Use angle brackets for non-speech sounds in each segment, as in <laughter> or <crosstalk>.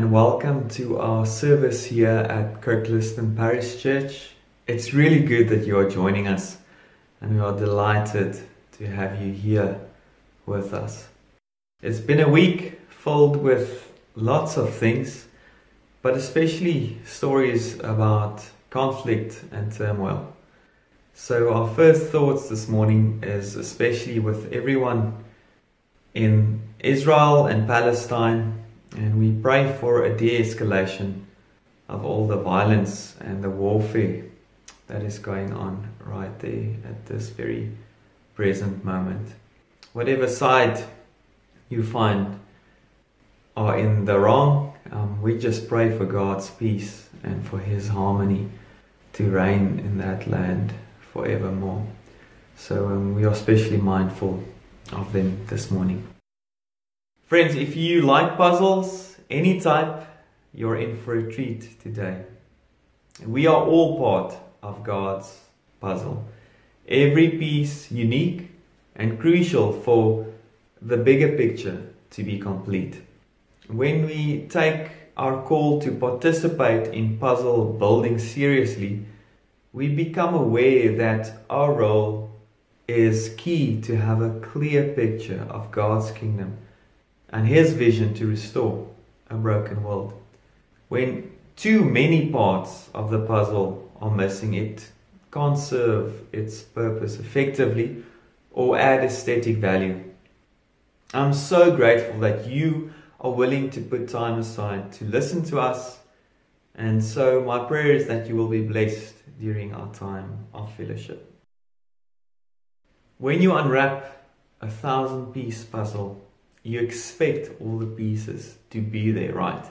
and welcome to our service here at Kirkliston Parish Church. It's really good that you are joining us, and we are delighted to have you here with us. It's been a week filled with lots of things, but especially stories about conflict and turmoil. So, our first thoughts this morning is especially with everyone in Israel and Palestine and we pray for a de escalation of all the violence and the warfare that is going on right there at this very present moment. Whatever side you find are in the wrong, um, we just pray for God's peace and for His harmony to reign in that land forevermore. So um, we are especially mindful of them this morning. Friends, if you like puzzles, any type, you're in for a treat today. We are all part of God's puzzle. Every piece unique and crucial for the bigger picture to be complete. When we take our call to participate in puzzle building seriously, we become aware that our role is key to have a clear picture of God's kingdom and his vision to restore a broken world. When too many parts of the puzzle are missing, it can't serve its purpose effectively or add aesthetic value. I'm so grateful that you are willing to put time aside to listen to us. And so, my prayer is that you will be blessed during our time of fellowship. When you unwrap a thousand piece puzzle, you expect all the pieces to be there, right?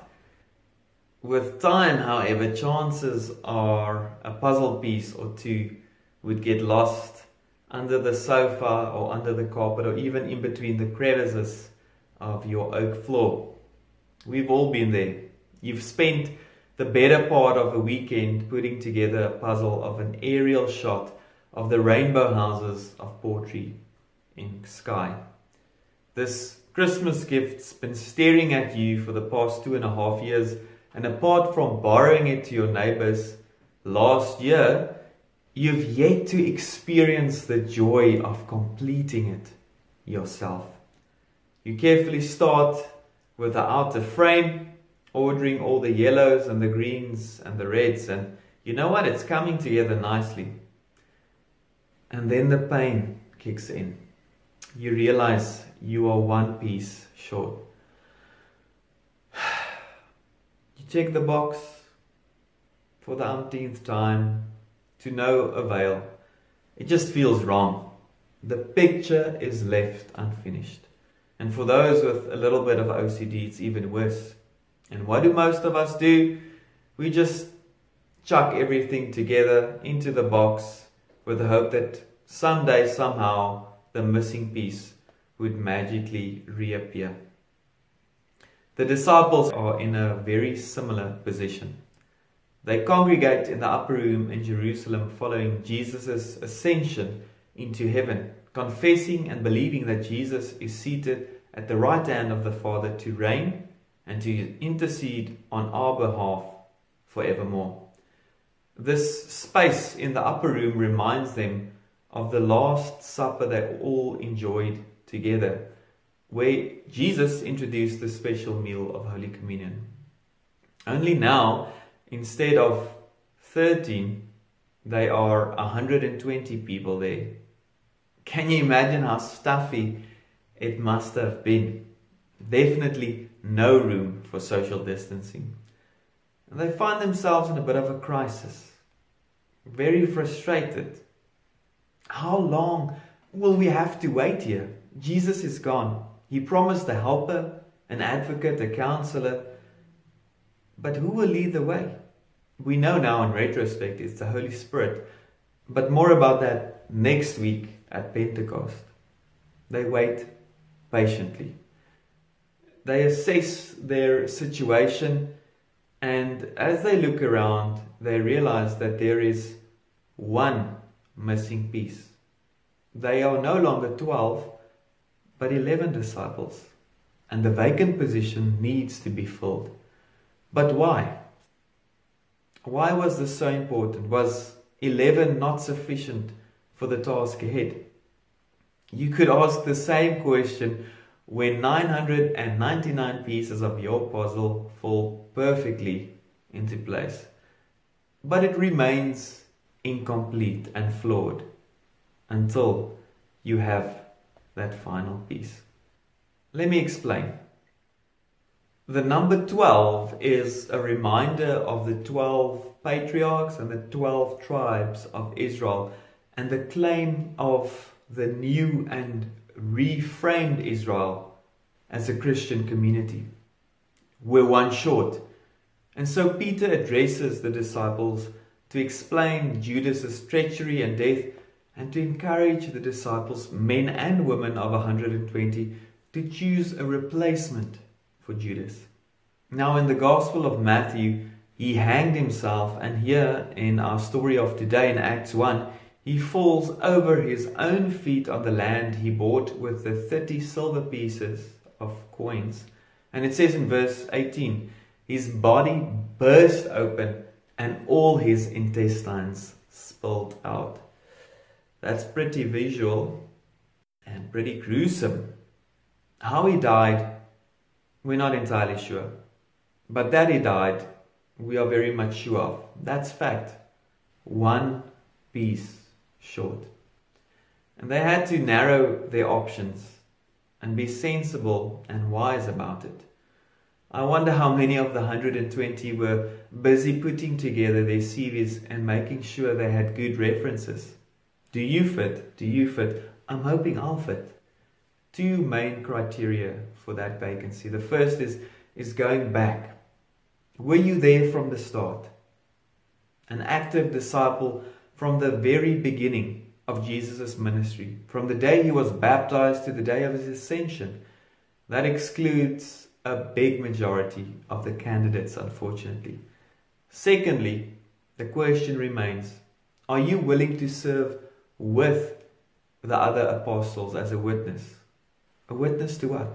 With time, however, chances are a puzzle piece or two would get lost under the sofa or under the carpet or even in between the crevices of your oak floor. We've all been there. You've spent the better part of a weekend putting together a puzzle of an aerial shot of the rainbow houses of Portree in Skye. This Christmas gift's been staring at you for the past two and a half years, and apart from borrowing it to your neighbors last year, you've yet to experience the joy of completing it yourself. You carefully start with the outer frame, ordering all the yellows and the greens and the reds, and you know what? It's coming together nicely. And then the pain kicks in you realize you are one piece short. <sighs> You check the box for the umpteenth time to no avail. It just feels wrong. The picture is left unfinished. And for those with a little bit of OCD, it's even worse. And what do most of us do? We just chuck everything together into the box with the hope that someday, somehow, the missing piece would magically reappear. The disciples are in a very similar position. They congregate in the upper room in Jerusalem following Jesus' ascension into heaven, confessing and believing that Jesus is seated at the right hand of the Father to reign and to intercede on our behalf forevermore. This space in the upper room reminds them of the Last Supper they all enjoyed together, where Jesus introduced the special meal of Holy Communion. Only now, instead of 13, they are 120 people there. Can you imagine how stuffy it must have been? Definitely no room for social distancing. And they find themselves in a bit of a crisis, very frustrated how long will we have to wait here? Jesus is gone. He promised a helper, an advocate, a counselor. But who will lead the way? We know now in retrospect it's the Holy Spirit. But more about that next week at Pentecost. They wait patiently. They assess their situation, and as they look around, they realize that there is one missing piece. They are no longer 12, but 11 disciples. and the vacant position needs to be filled. But why? Why was this so important? Was 11 not sufficient for the task ahead? You could ask the same question when 999 pieces of your puzzle fall perfectly into place. But it remains incomplete and flawed until you have that final piece. Let me explain. The number 12 is a reminder of the 12 patriarchs and the 12 tribes of Israel and the claim of the new and reframed Israel as a Christian community. We're one short. And so Peter addresses the disciples to explain Judas's treachery and death and to encourage the disciples, men and women of 120, to choose a replacement for Judas. Now, in the Gospel of Matthew, he hanged himself, and here in our story of today in Acts 1, he falls over his own feet on the land he bought with the 30 silver pieces of coins. And it says in verse 18, his body burst open and all his intestines spilled out. That's pretty visual and pretty gruesome. How he died, we're not entirely sure. But that he died, we are very much sure of. That's fact. One piece short. And they had to narrow their options and be sensible and wise about it. I wonder how many of the 120 were busy putting together their CVs and making sure they had good references. Do you fit? Do you fit? I'm hoping I'll fit. Two main criteria for that vacancy. The first is, is going back. Were you there from the start? An active disciple from the very beginning of Jesus' ministry, from the day he was baptized to the day of his ascension. That excludes a big majority of the candidates, unfortunately. Secondly, the question remains are you willing to serve with the other apostles as a witness? A witness to what?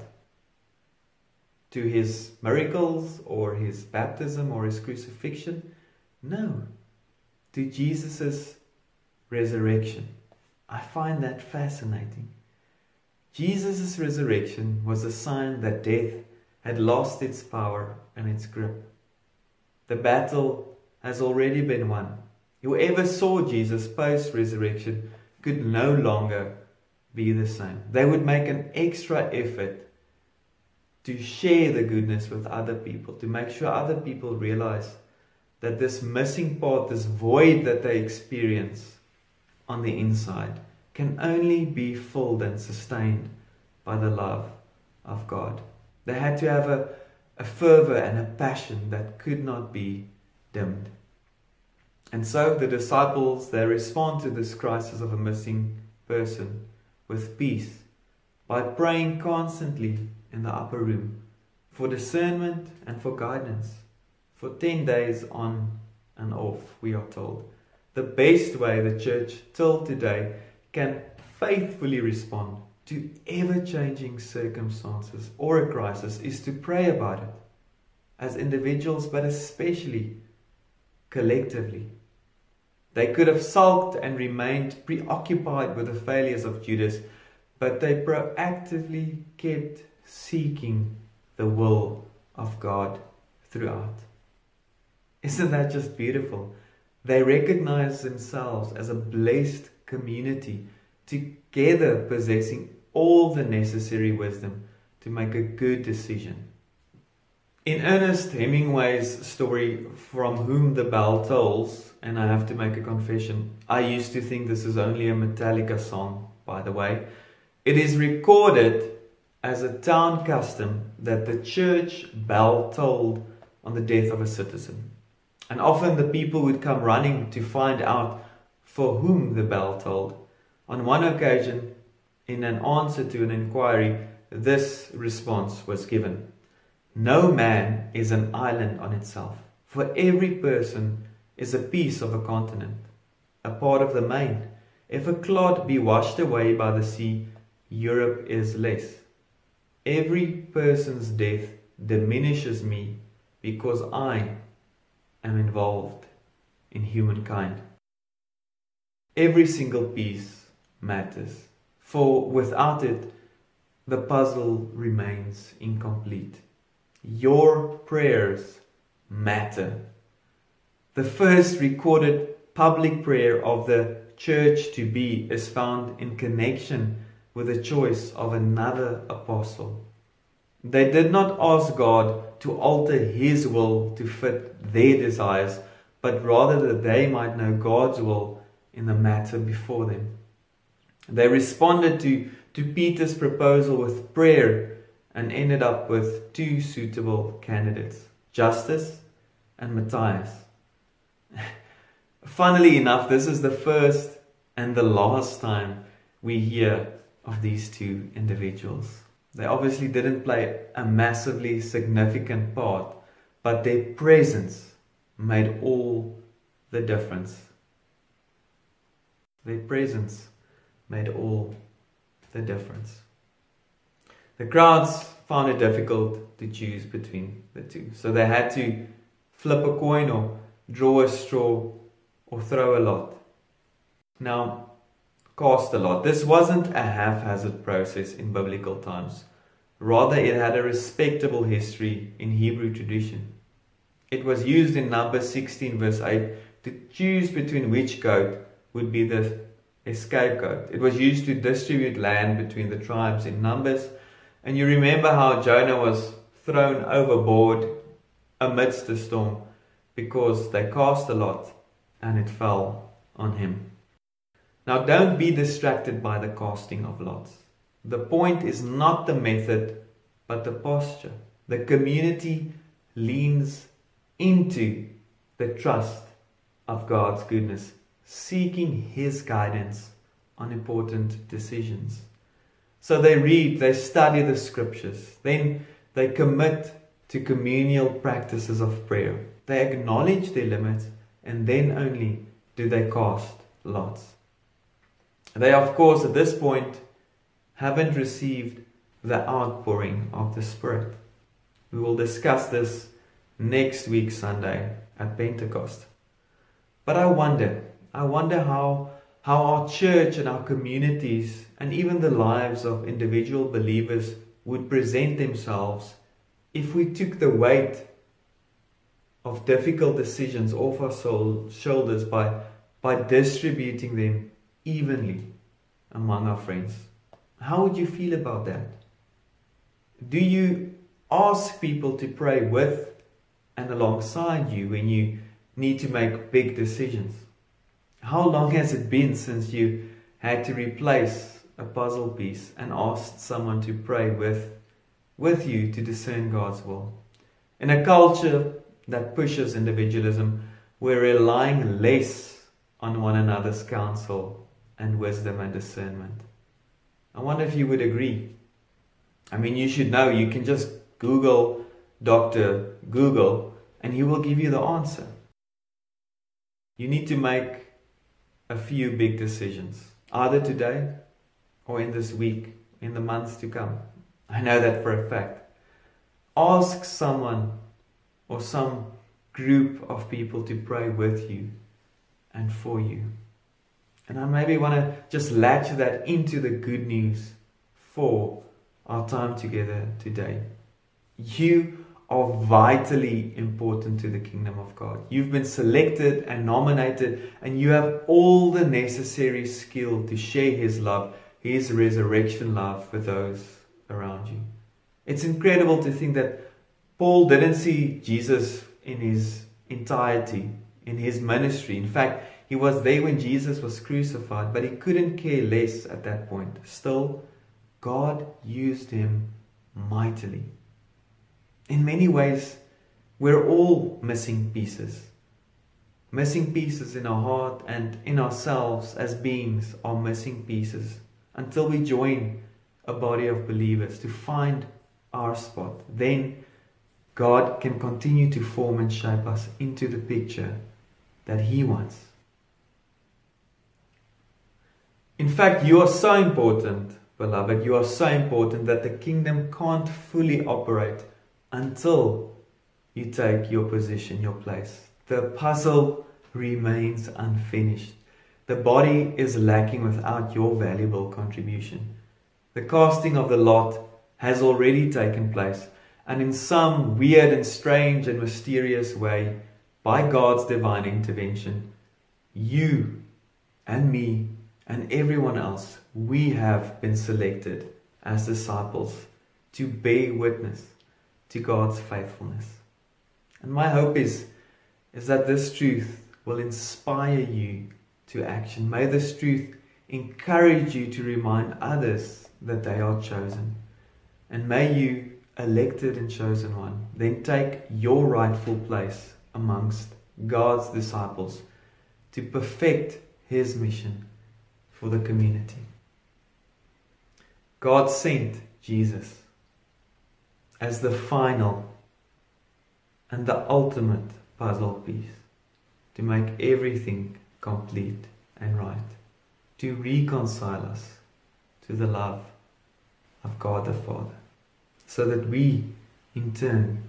To his miracles or his baptism or his crucifixion? No. To Jesus' resurrection. I find that fascinating. Jesus' resurrection was a sign that death had lost its power and its grip. The battle has already been won. Whoever saw Jesus post resurrection could no longer be the same. They would make an extra effort to share the goodness with other people, to make sure other people realize that this missing part, this void that they experience on the inside, can only be filled and sustained by the love of God. They had to have a, a fervor and a passion that could not be dimmed. And so the disciples, they respond to this crisis of a missing person with peace by praying constantly in the upper room for discernment and for guidance. For 10 days on and off, we are told. The best way the church till today can faithfully respond to ever changing circumstances or a crisis is to pray about it as individuals, but especially collectively. They could have sulked and remained preoccupied with the failures of Judas, but they proactively kept seeking the will of God throughout. Isn't that just beautiful? They recognize themselves as a blessed community, together possessing all the necessary wisdom to make a good decision. In Ernest Hemingway's story, From Whom the Bell Tolls, and I have to make a confession, I used to think this is only a Metallica song, by the way. It is recorded as a town custom that the church bell tolled on the death of a citizen. And often the people would come running to find out for whom the bell tolled. On one occasion, in an answer to an inquiry, this response was given No man is an island on itself, for every person is a piece of a continent, a part of the main. If a clod be washed away by the sea, Europe is less. every person's death diminishes me because I am involved in humankind. Every single piece matters, for without it, the puzzle remains incomplete. Your prayers matter. The first recorded public prayer of the church to be is found in connection with the choice of another apostle. They did not ask God to alter his will to fit their desires, but rather that they might know God's will in the matter before them. They responded to, to Peter's proposal with prayer and ended up with two suitable candidates Justus and Matthias. <laughs> Funnily enough, this is the first and the last time we hear of these two individuals. They obviously didn't play a massively significant part, but their presence made all the difference. Their presence made all the difference. The crowds found it difficult to choose between the two, so they had to flip a coin or draw a straw or throw a lot. Now, cost a lot. This wasn't a haphazard process in biblical times. Rather, it had a respectable history in Hebrew tradition. It was used in Numbers 16, verse 8, to choose between which goat would be the scapegoat. It was used to distribute land between the tribes in Numbers. And you remember how Jonah was thrown overboard amidst the storm because they cast a lot and it fell on him. Now, don't be distracted by the casting of lots. The point is not the method, but the posture. The community leans into the trust of God's goodness, seeking His guidance on important decisions. So they read, they study the scriptures, then they commit to communal practices of prayer. They acknowledge their limits, and then only do they cast lots. They, of course, at this point, haven't received the outpouring of the Spirit. We will discuss this next week, Sunday, at Pentecost. But I wonder, I wonder how, how our church and our communities and even the lives of individual believers would present themselves if we took the weight of difficult decisions off our soul, shoulders by, by distributing them evenly among our friends. How would you feel about that? Do you ask people to pray with and alongside you when you need to make big decisions? How long has it been since you had to replace a puzzle piece and asked someone to pray with, with you to discern God's will? In a culture that pushes individualism, we're relying less on one another's counsel and wisdom and discernment. I wonder if you would agree. I mean, you should know, you can just Google Dr. Google and he will give you the answer. You need to make a few big decisions, either today or in this week, in the months to come. I know that for a fact. Ask someone or some group of people to pray with you and for you. And I maybe want to just latch that into the good news for our time together today. You are vitally important to the kingdom of God. You've been selected and nominated, and you have all the necessary skill to share His love, His resurrection love with those around you. It's incredible to think that Paul didn't see Jesus in his entirety, in his ministry. In fact, he was there when Jesus was crucified, but he couldn't care less at that point. Still, God used him mightily. In many ways, we're all missing pieces. Missing pieces in our heart and in ourselves as beings are missing pieces until we join a body of believers to find our spot. Then God can continue to form and shape us into the picture that He wants. In fact, you are so important beloved. You are so important that the kingdom can't fully operate until you take your position, your place. The puzzle remains unfinished. The body is lacking without your valuable contribution. The casting of the lot has already taken place, and in some weird and strange and mysterious way, by God's divine intervention, you and me and everyone else, we have been selected as disciples to bear witness to God's faithfulness. And my hope is, is that this truth will inspire you to action. May this truth encourage you to remind others that they are chosen. And may you, elected and chosen one, then take your rightful place amongst God's disciples to perfect his mission for the community. God sent Jesus as the final and the ultimate puzzle piece to make everything complete and right, to reconcile us to the love of God the Father, so that we, in turn,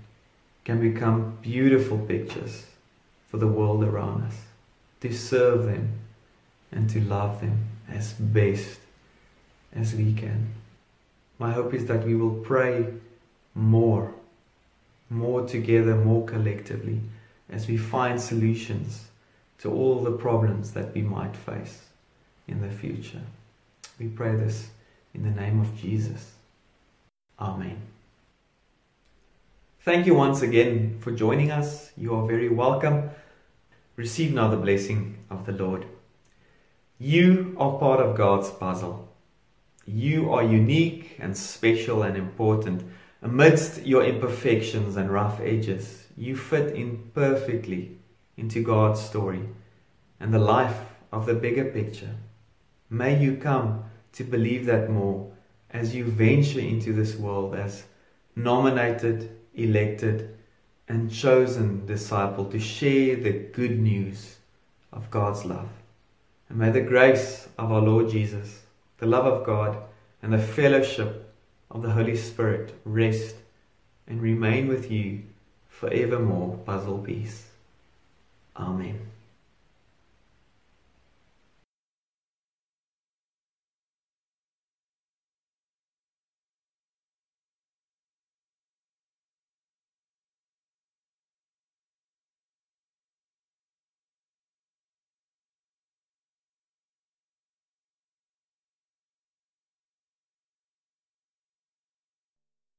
can become beautiful pictures for the world around us, to serve them and to love them as best as we can. My hope is that we will pray more, more together, more collectively, as we find solutions to all the problems that we might face in the future. We pray this in the name of Jesus. Amen. Thank you once again for joining us. You are very welcome. Receive now the blessing of the Lord. You are part of God's puzzle. You are unique and special and important. Amidst your imperfections and rough edges, you fit in perfectly into God's story and the life of the bigger picture. May you come to believe that more as you venture into this world as nominated, elected, and chosen disciple to share the good news of God's love. And may the grace of our Lord Jesus, the love of God, and the fellowship of the Holy Spirit rest and remain with you forevermore. Puzzle peace. Amen.